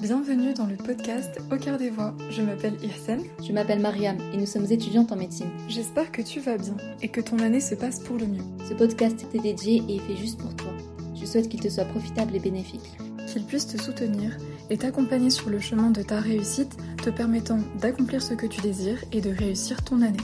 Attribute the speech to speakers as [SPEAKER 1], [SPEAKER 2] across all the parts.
[SPEAKER 1] Bienvenue dans le podcast Au cœur des voix. Je m'appelle Irsen.
[SPEAKER 2] Je m'appelle Mariam et nous sommes étudiantes en médecine.
[SPEAKER 1] J'espère que tu vas bien et que ton année se passe pour le mieux.
[SPEAKER 2] Ce podcast t'est dédié et est fait juste pour toi. Je souhaite qu'il te soit profitable et bénéfique.
[SPEAKER 1] Qu'il puisse te soutenir et t'accompagner sur le chemin de ta réussite, te permettant d'accomplir ce que tu désires et de réussir ton année.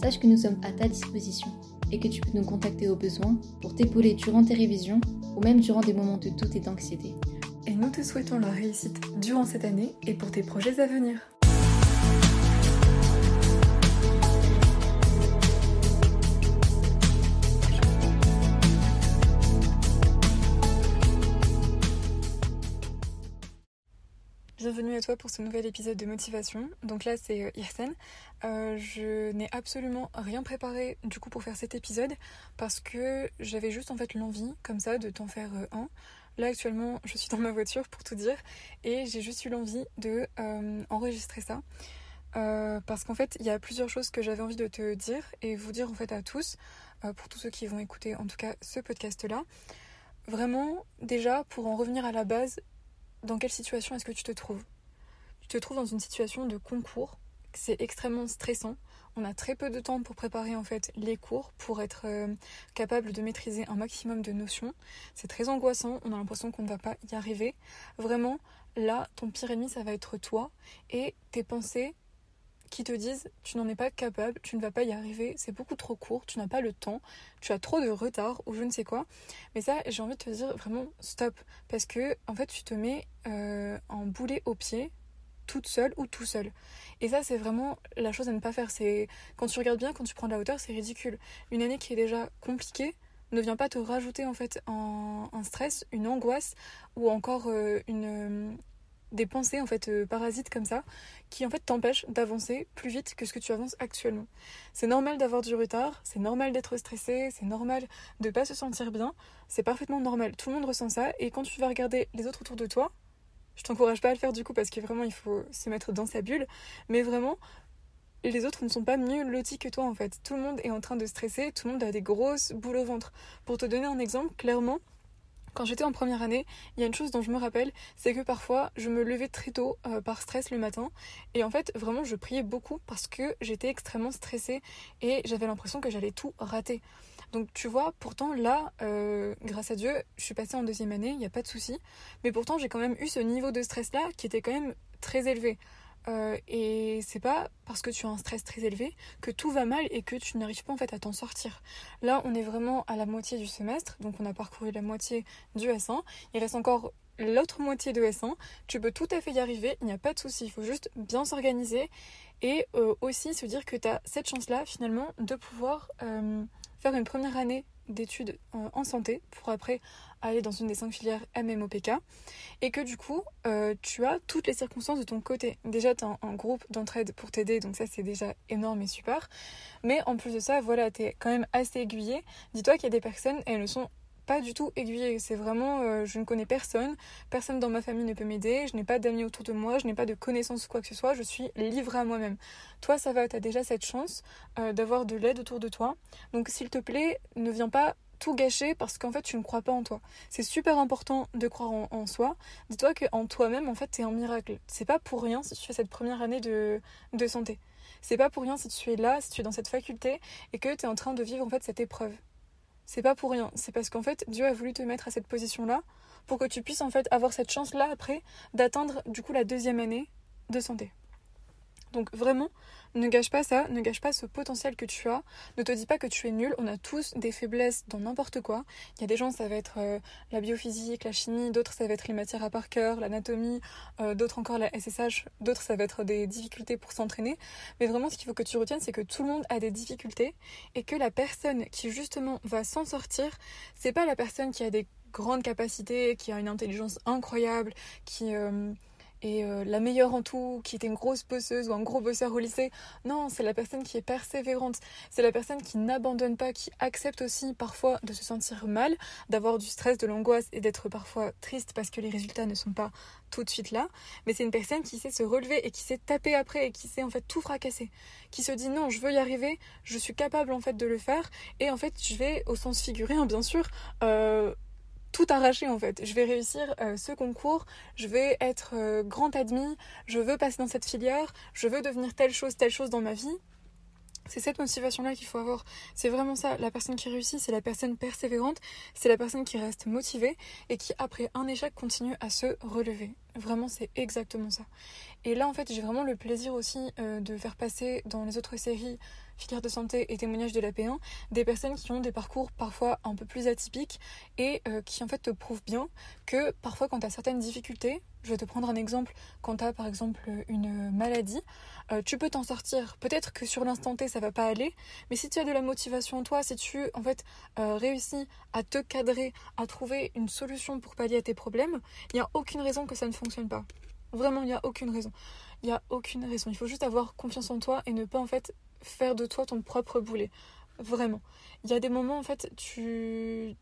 [SPEAKER 2] Sache que nous sommes à ta disposition et que tu peux nous contacter au besoin pour t'épauler durant tes révisions ou même durant des moments de doute et d'anxiété.
[SPEAKER 1] Et nous te souhaitons la réussite durant cette année et pour tes projets à venir. Bienvenue à toi pour ce nouvel épisode de motivation. Donc là c'est euh, Irsen. Euh, je n'ai absolument rien préparé du coup pour faire cet épisode parce que j'avais juste en fait l'envie comme ça de t'en faire euh, un. Là actuellement je suis dans ma voiture pour tout dire et j'ai juste eu l'envie de enregistrer ça. parce qu'en fait il y a plusieurs choses que j'avais envie de te dire et vous dire en fait à tous, pour tous ceux qui vont écouter en tout cas ce podcast là. Vraiment déjà pour en revenir à la base, dans quelle situation est-ce que tu te trouves? Tu te trouves dans une situation de concours, c'est extrêmement stressant. On a très peu de temps pour préparer en fait les cours, pour être euh, capable de maîtriser un maximum de notions. C'est très angoissant, on a l'impression qu'on ne va pas y arriver. Vraiment, là, ton pire ennemi, ça va être toi et tes pensées qui te disent tu n'en es pas capable, tu ne vas pas y arriver, c'est beaucoup trop court, tu n'as pas le temps, tu as trop de retard ou je ne sais quoi. Mais ça, j'ai envie de te dire vraiment stop parce que en fait, tu te mets euh, en boulet au pied toute seule ou tout seul. Et ça, c'est vraiment la chose à ne pas faire. C'est quand tu regardes bien, quand tu prends de la hauteur, c'est ridicule. Une année qui est déjà compliquée ne vient pas te rajouter en fait un, stress, une angoisse ou encore euh, une, des pensées en fait euh, parasites comme ça qui en fait t'empêchent d'avancer plus vite que ce que tu avances actuellement. C'est normal d'avoir du retard, c'est normal d'être stressé, c'est normal de pas se sentir bien, c'est parfaitement normal. Tout le monde ressent ça et quand tu vas regarder les autres autour de toi, je t'encourage pas à le faire du coup parce que vraiment il faut se mettre dans sa bulle, mais vraiment les autres ne sont pas mieux lotis que toi en fait. Tout le monde est en train de stresser, tout le monde a des grosses boules au ventre. Pour te donner un exemple, clairement, quand j'étais en première année, il y a une chose dont je me rappelle, c'est que parfois je me levais très tôt euh, par stress le matin et en fait vraiment je priais beaucoup parce que j'étais extrêmement stressée et j'avais l'impression que j'allais tout rater. Donc tu vois, pourtant là, euh, grâce à Dieu, je suis passée en deuxième année, il n'y a pas de souci, mais pourtant j'ai quand même eu ce niveau de stress là qui était quand même très élevé. Euh, et c'est pas parce que tu as un stress très élevé que tout va mal et que tu n'arrives pas en fait à t'en sortir. Là, on est vraiment à la moitié du semestre, donc on a parcouru la moitié du S1. Il reste encore l'autre moitié de S1. Tu peux tout à fait y arriver, il n'y a pas de souci. Il faut juste bien s'organiser et euh, aussi se dire que tu as cette chance-là finalement de pouvoir euh, faire une première année d'études en santé pour après aller dans une des cinq filières MMOPK et que du coup euh, tu as toutes les circonstances de ton côté. Déjà tu as un, groupe d'entraide pour t'aider donc ça c'est déjà énorme et super mais en plus de ça voilà tu es quand même assez aiguillé. Dis-toi qu'il y a des personnes elles ne sont pas du tout aiguillées. C'est vraiment, euh, je ne connais personne, personne dans ma famille ne peut m'aider, je n'ai pas d'amis autour de moi, je n'ai pas de connaissances ou quoi que ce soit, je suis livrée à moi-même. Toi, ça va, tu as déjà cette chance euh, d'avoir de l'aide autour de toi. Donc, s'il te plaît, ne viens pas tout gâcher parce qu'en fait tu ne crois pas en toi. C'est super important de croire en, soi. Dis-toi qu'en toi-même en fait t'es un miracle. C'est pas pour rien si tu fais cette première année de, de santé. C'est pas pour rien si tu es là, si tu es dans cette faculté et que tu es en train de vivre en fait cette épreuve. C'est pas pour rien. C'est parce qu'en fait Dieu a voulu te mettre à cette position-là pour que tu puisses en fait avoir cette chance-là après d'atteindre du coup la deuxième année de santé. Donc vraiment, ne gâche pas ça, ne gâche pas ce potentiel que tu as. Ne te dis pas que tu es nul. On a tous des faiblesses dans n'importe quoi. Il y a des gens, ça va être euh, la biophysique, la chimie, d'autres, ça va être les matières à par cœur, l'anatomie, euh, d'autres encore la SSH, d'autres, ça va être des difficultés pour s'entraîner. Mais vraiment, ce qu'il faut que tu retiennes, c'est que tout le monde a des difficultés et que la personne qui justement va s'en sortir, c'est pas la personne qui a des grandes capacités, qui a une intelligence incroyable, qui. Euh, est euh, la meilleure en tout, qui était une grosse bosseuse ou un gros bosseur au lycée. Non, c'est la personne qui est persévérante. C'est la personne qui n'abandonne pas, qui accepte aussi parfois de se sentir mal, d'avoir du stress, de l'angoisse et d'être parfois triste parce que les résultats ne sont pas tout de suite là. Mais c'est une personne qui sait se relever et qui sait taper après et qui sait en fait tout fracasser. Qui se dit non, je veux y arriver, je suis capable en fait de le faire et en fait je vais au sens figuré, hein, bien sûr. Euh, tout arracher en fait. Je vais réussir euh, ce concours, je vais être euh, grand admis, je veux passer dans cette filière, je veux devenir telle chose, telle chose dans ma vie. C'est cette motivation-là qu'il faut avoir. C'est vraiment ça. La personne qui réussit, c'est la personne persévérante, c'est la personne qui reste motivée et qui, après un échec, continue à se relever. Vraiment, c'est exactement ça. Et là, en fait, j'ai vraiment le plaisir aussi euh, de faire passer dans les autres séries filière de santé et témoignages de la P1, des personnes qui ont des parcours parfois un peu plus atypiques et euh, qui en fait te prouvent bien que parfois quand tu as certaines difficultés, je vais te prendre un exemple, quand tu as par exemple une maladie, euh, tu peux t'en sortir. Peut-être que sur l'instant T ça va pas aller, mais si tu as de la motivation en toi, si tu en fait euh, réussis à te cadrer, à trouver une solution pour pallier à tes problèmes, il n'y a aucune raison que ça ne fonctionne pas. Vraiment, il n'y a aucune raison. Il n'y a aucune raison. Il faut juste avoir confiance en toi et ne pas en fait faire de toi ton propre boulet. Vraiment. Il y a des moments, en fait, tu.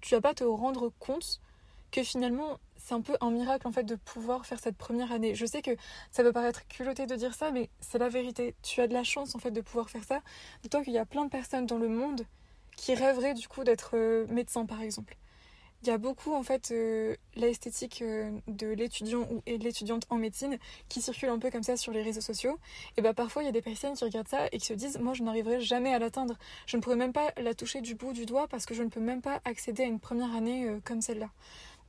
[SPEAKER 1] Tu vas pas te rendre compte que finalement, c'est un peu un miracle, en fait, de pouvoir faire cette première année. Je sais que ça peut paraître culotté de dire ça, mais c'est la vérité. Tu as de la chance, en fait, de pouvoir faire ça. Dis-toi qu'il y a plein de personnes dans le monde qui rêveraient, du coup, d'être euh, médecin, par exemple il y a beaucoup en fait euh, l'esthétique euh, de l'étudiant ou et de l'étudiante en médecine qui circule un peu comme ça sur les réseaux sociaux et bah parfois il y a des personnes qui regardent ça et qui se disent moi je n'arriverai jamais à l'atteindre je ne pourrai même pas la toucher du bout du doigt parce que je ne peux même pas accéder à une première année euh, comme celle-là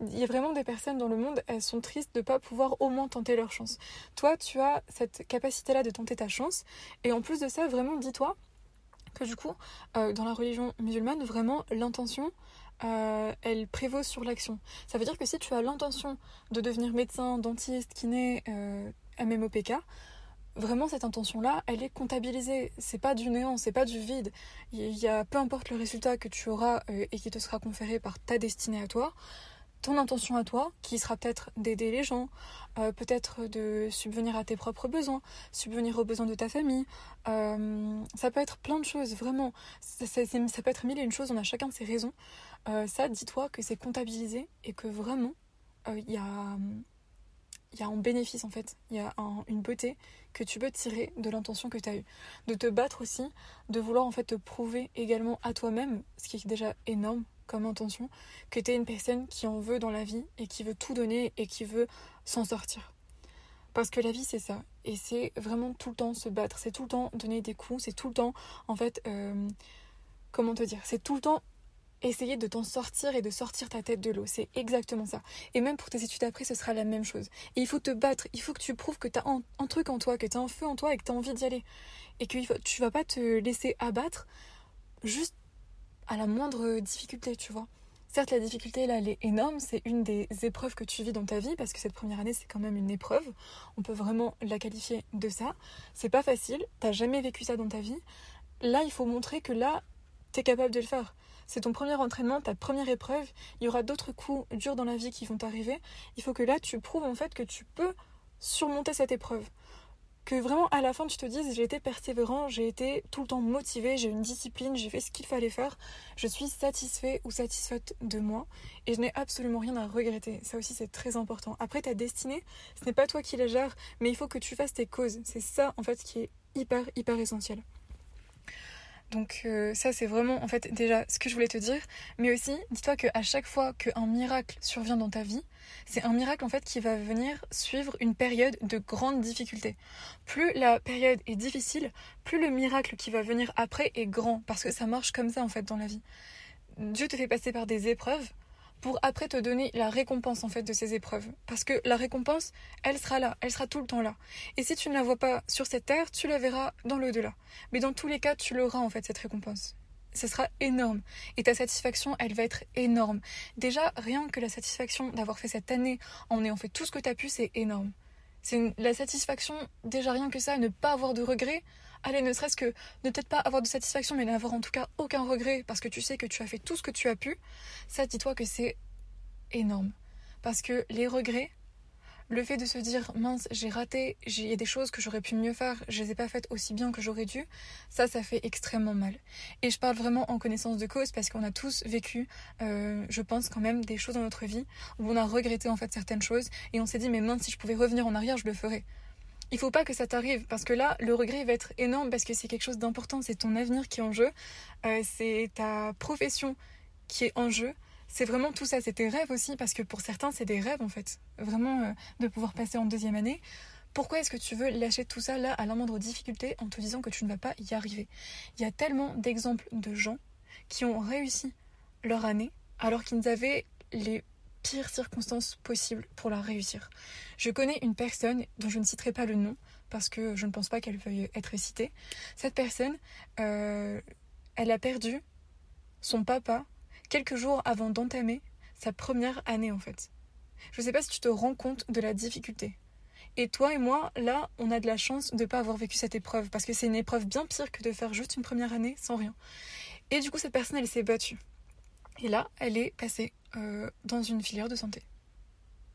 [SPEAKER 1] il y a vraiment des personnes dans le monde, elles sont tristes de ne pas pouvoir au moins tenter leur chance. Toi, tu as cette capacité-là de tenter ta chance. Et en plus de ça, vraiment, dis-toi que du coup, dans la religion musulmane, vraiment, l'intention, euh, elle prévaut sur l'action. Ça veut dire que si tu as l'intention de devenir médecin, dentiste, kiné, euh, MMOPK, vraiment cette intention-là, elle est comptabilisée. C'est pas du néant, c'est pas du vide. Il y a peu importe le résultat que tu auras euh, et qui te sera conféré par ta destinée à toi, ton intention à toi, qui sera peut-être d'aider les gens, euh, peut-être de subvenir à tes propres besoins, subvenir aux besoins de ta famille. Euh, ça peut être plein de choses, vraiment. Ça, peut être mille et une choses, on a chacun ses raisons. Euh, ça, dis-toi que c'est comptabilisé et que vraiment, il y a il y a un bénéfice en fait, il y a une beauté que tu peux tirer de l'intention que tu as eue. De te battre aussi, de vouloir en fait te prouver également à toi-même, ce qui est déjà énorme comme intention, que tu es une personne qui en veut dans la vie et qui veut tout donner et qui veut s'en sortir. Parce que la vie c'est ça, et c'est vraiment tout le temps se battre, c'est tout le temps donner des coups, c'est tout le temps en fait, euh, comment te dire, c'est tout le temps essayer de t'en sortir et de sortir ta tête de l'eau. C'est exactement ça. Et même pour tes études après, ce sera la même chose. Et il faut te battre, il faut que tu prouves que tu as un, truc en toi, que tu as un feu en toi et que tu as envie d'y aller. Et que tu vas pas te laisser abattre juste à la moindre difficulté, tu vois. Certes, la difficulté, là, elle est énorme. C'est une des épreuves que tu vis dans ta vie parce que cette première année, c'est quand même une épreuve. On peut vraiment la qualifier de ça. C'est pas facile. T'as jamais vécu ça dans ta vie. Là, il faut montrer que là, t'es capable de le faire. C'est ton premier entraînement, ta première épreuve. Il y aura d'autres coups durs dans la vie qui vont t'arriver. Il faut que là, tu prouves en fait que tu peux surmonter cette épreuve. Que vraiment à la fin tu te dises j'ai été persévérant, j'ai été tout le temps motivé, j'ai une discipline, j'ai fait ce qu'il fallait faire, je suis satisfait ou satisfaite de moi et je n'ai absolument rien à regretter. Ça aussi c'est très important. Après ta destinée, ce n'est pas toi qui la gères, mais il faut que tu fasses tes causes. C'est ça en fait qui est hyper hyper essentiel. Donc euh, ça c'est vraiment en fait déjà ce que je voulais te dire. Mais aussi dis-toi qu'à chaque fois qu'un miracle survient dans ta vie, c'est un miracle en fait qui va venir suivre une période de grande difficulté. Plus la période est difficile, plus le miracle qui va venir après est grand. Parce que ça marche comme ça en fait dans la vie. Dieu te fait passer par des épreuves pour après te donner la récompense en fait de ces épreuves. Parce que la récompense, elle sera là, elle sera tout le temps là. Et si tu ne la vois pas sur cette terre, tu la verras dans l'au-delà. Mais dans tous les cas, tu l'auras en fait cette récompense. Ce sera énorme. Et ta satisfaction, elle va être énorme. Déjà, rien que la satisfaction d'avoir fait cette année en ayant fait tout ce que tu as pu, c'est énorme. C'est la satisfaction, déjà rien que ça, ne pas avoir de regrets. Allez, ne serait-ce que ne peut-être pas avoir de satisfaction, mais n'avoir en tout cas aucun regret parce que tu sais que tu as fait tout ce que tu as pu. Ça, dis-toi que c'est énorme. Parce que les regrets, le fait de se dire mince, j'ai raté, il y a des choses que j'aurais pu mieux faire, je les ai pas faites aussi bien que j'aurais dû, ça, ça fait extrêmement mal. Et je parle vraiment en connaissance de cause parce qu'on a tous vécu, euh, je pense quand même, des choses dans notre vie où on a regretté en fait certaines choses et on s'est dit mais mince, si je pouvais revenir en arrière, je le ferais. Il faut pas que ça t'arrive parce que là, le regret va être énorme parce que c'est quelque chose d'important, c'est ton avenir qui est en jeu, euh, c'est ta profession qui est en jeu. C'est vraiment tout ça, c'est tes rêves aussi, parce que pour certains, c'est des rêves en fait, vraiment euh, de pouvoir passer en deuxième année. Pourquoi est-ce que tu veux lâcher tout ça là à la moindre difficulté en te disant que tu ne vas pas y arriver? Il y a tellement d'exemples de gens qui ont réussi leur année alors qu'ils avaient les pires circonstances possibles pour la réussir. Je connais une personne dont je ne citerai pas le nom parce que je ne pense pas qu'elle veuille être citée. Cette personne, euh, elle a perdu son papa quelques jours avant d'entamer sa première année en fait. Je ne sais pas si tu te rends compte de la difficulté. Et toi et moi, là, on a de la chance de ne pas avoir vécu cette épreuve, parce que c'est une épreuve bien pire que de faire juste une première année sans rien. Et du coup, cette personne, elle s'est battue. Et là, elle est passée euh, dans une filière de santé.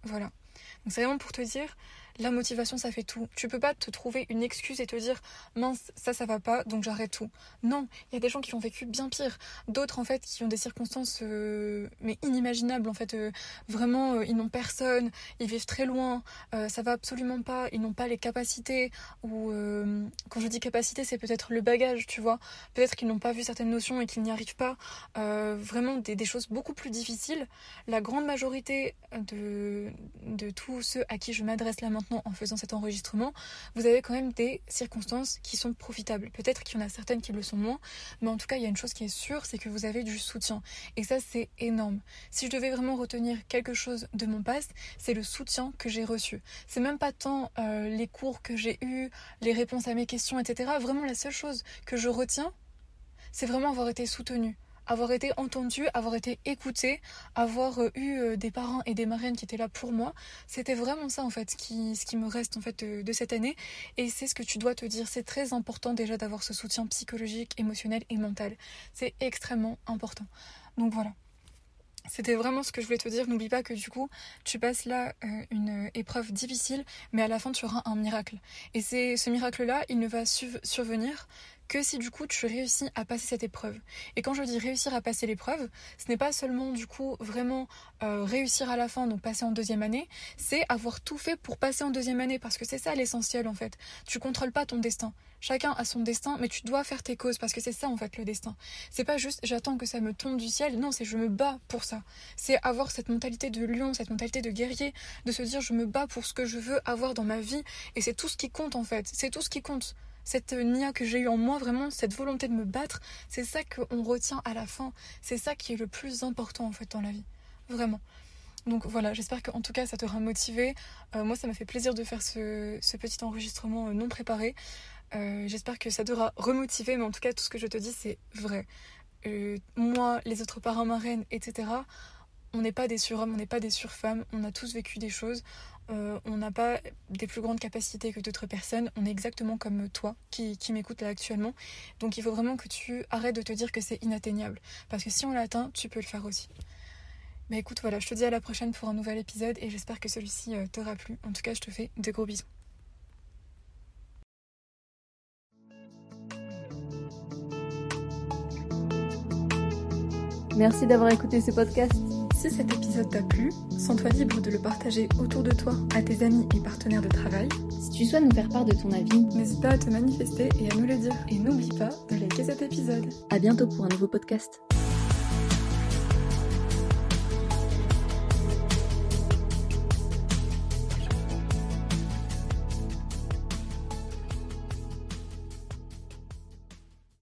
[SPEAKER 1] Voilà. Donc c'est vraiment pour te dire, la motivation, ça fait tout. Tu peux pas te trouver une excuse et te dire mince, ça, ça va pas, donc j'arrête tout. Non, il y a des gens qui ont vécu bien pire. D'autres, en fait, qui ont des circonstances euh, mais inimaginables. En fait, euh, vraiment, euh, ils n'ont personne, ils vivent très loin, ça va absolument pas, ils n'ont pas les capacités. Ou quand je dis capacité, c'est peut-être le bagage, tu vois. Peut-être qu'ils n'ont pas vu certaines notions et qu'ils n'y arrivent pas. vraiment des, des, choses beaucoup plus difficiles. La grande majorité de, de tous ceux à qui je m'adresse là maintenant, en faisant cet enregistrement, vous avez quand même des circonstances qui sont profitables. Peut-être qu'il y en a certaines qui le sont moins, mais en tout cas, il y a une chose qui est sûre, c'est que vous avez du soutien. Et ça, c'est énorme. Si je devais vraiment retenir quelque chose de mon past, c'est le soutien que j'ai reçu. C'est même pas tant euh, les cours que j'ai eus, les réponses à mes questions, etc. Vraiment, la seule chose que je retiens, c'est vraiment avoir été soutenu avoir été entendu, avoir été écouté, avoir euh, eu euh, des parents et des marraines qui étaient là pour moi. C'était vraiment ça en fait, qui, ce qui me reste en fait de, cette année. Et c'est ce que tu dois te dire. C'est très important déjà d'avoir ce soutien psychologique, émotionnel et mental. C'est extrêmement important. Donc voilà. C'était vraiment ce que je voulais te dire. N'oublie pas que du coup, tu passes là euh, une épreuve difficile, mais à la fin, tu auras un miracle. Et c'est ce miracle-là, il ne va survenir que si du coup tu réussis à passer cette épreuve. Et quand je dis réussir à passer l'épreuve, ce n'est pas seulement du coup vraiment euh, réussir à la fin, donc passer en deuxième année, c'est avoir tout fait pour passer en deuxième année, parce que c'est ça l'essentiel en fait. Tu contrôles pas ton destin. Chacun a son destin, mais tu dois faire tes causes, parce que c'est ça en fait le destin. C'est pas juste j'attends que ça me tombe du ciel, non, c'est je me bats pour ça. C'est avoir cette mentalité de lion, cette mentalité de guerrier, de se dire je me bats pour ce que je veux avoir dans ma vie, et c'est tout ce qui compte en fait, c'est tout ce qui compte cette nia que j'ai eu en moi, vraiment, cette volonté de me battre, c'est ça qu'on retient à la fin. C'est ça qui est le plus important en fait dans la vie. Vraiment. Donc voilà, j'espère qu'en tout cas ça t'aura motivé. Euh, moi ça m'a fait plaisir de faire ce, petit enregistrement euh, non préparé. Euh, j'espère que ça t'aura remotivé, mais en tout cas tout ce que je te dis c'est vrai. moi, les autres parents marraines, etc., on n'est pas des surhommes, on n'est pas des surfemmes, on a tous vécu des choses, euh, on n'a pas des plus grandes capacités que d'autres personnes, on est exactement comme toi qui, qui m'écoute là actuellement. Donc il faut vraiment que tu arrêtes de te dire que c'est inatteignable. Parce que si on l'atteint, tu peux le faire aussi. Mais écoute, voilà, je te dis à la prochaine pour un nouvel épisode et j'espère que celui-ci euh, t'aura plu. En tout cas, je te fais de gros bisous.
[SPEAKER 2] Merci d'avoir écouté ce podcast.
[SPEAKER 1] Si cet épisode t'a plu, sens-toi libre de le partager autour de toi, à tes amis et partenaires de travail.
[SPEAKER 2] Si tu souhaites nous faire part de ton avis,
[SPEAKER 1] n'hésite pas à te manifester et à nous le dire. Et n'oublie pas de liker cet épisode.
[SPEAKER 2] À bientôt pour un nouveau podcast.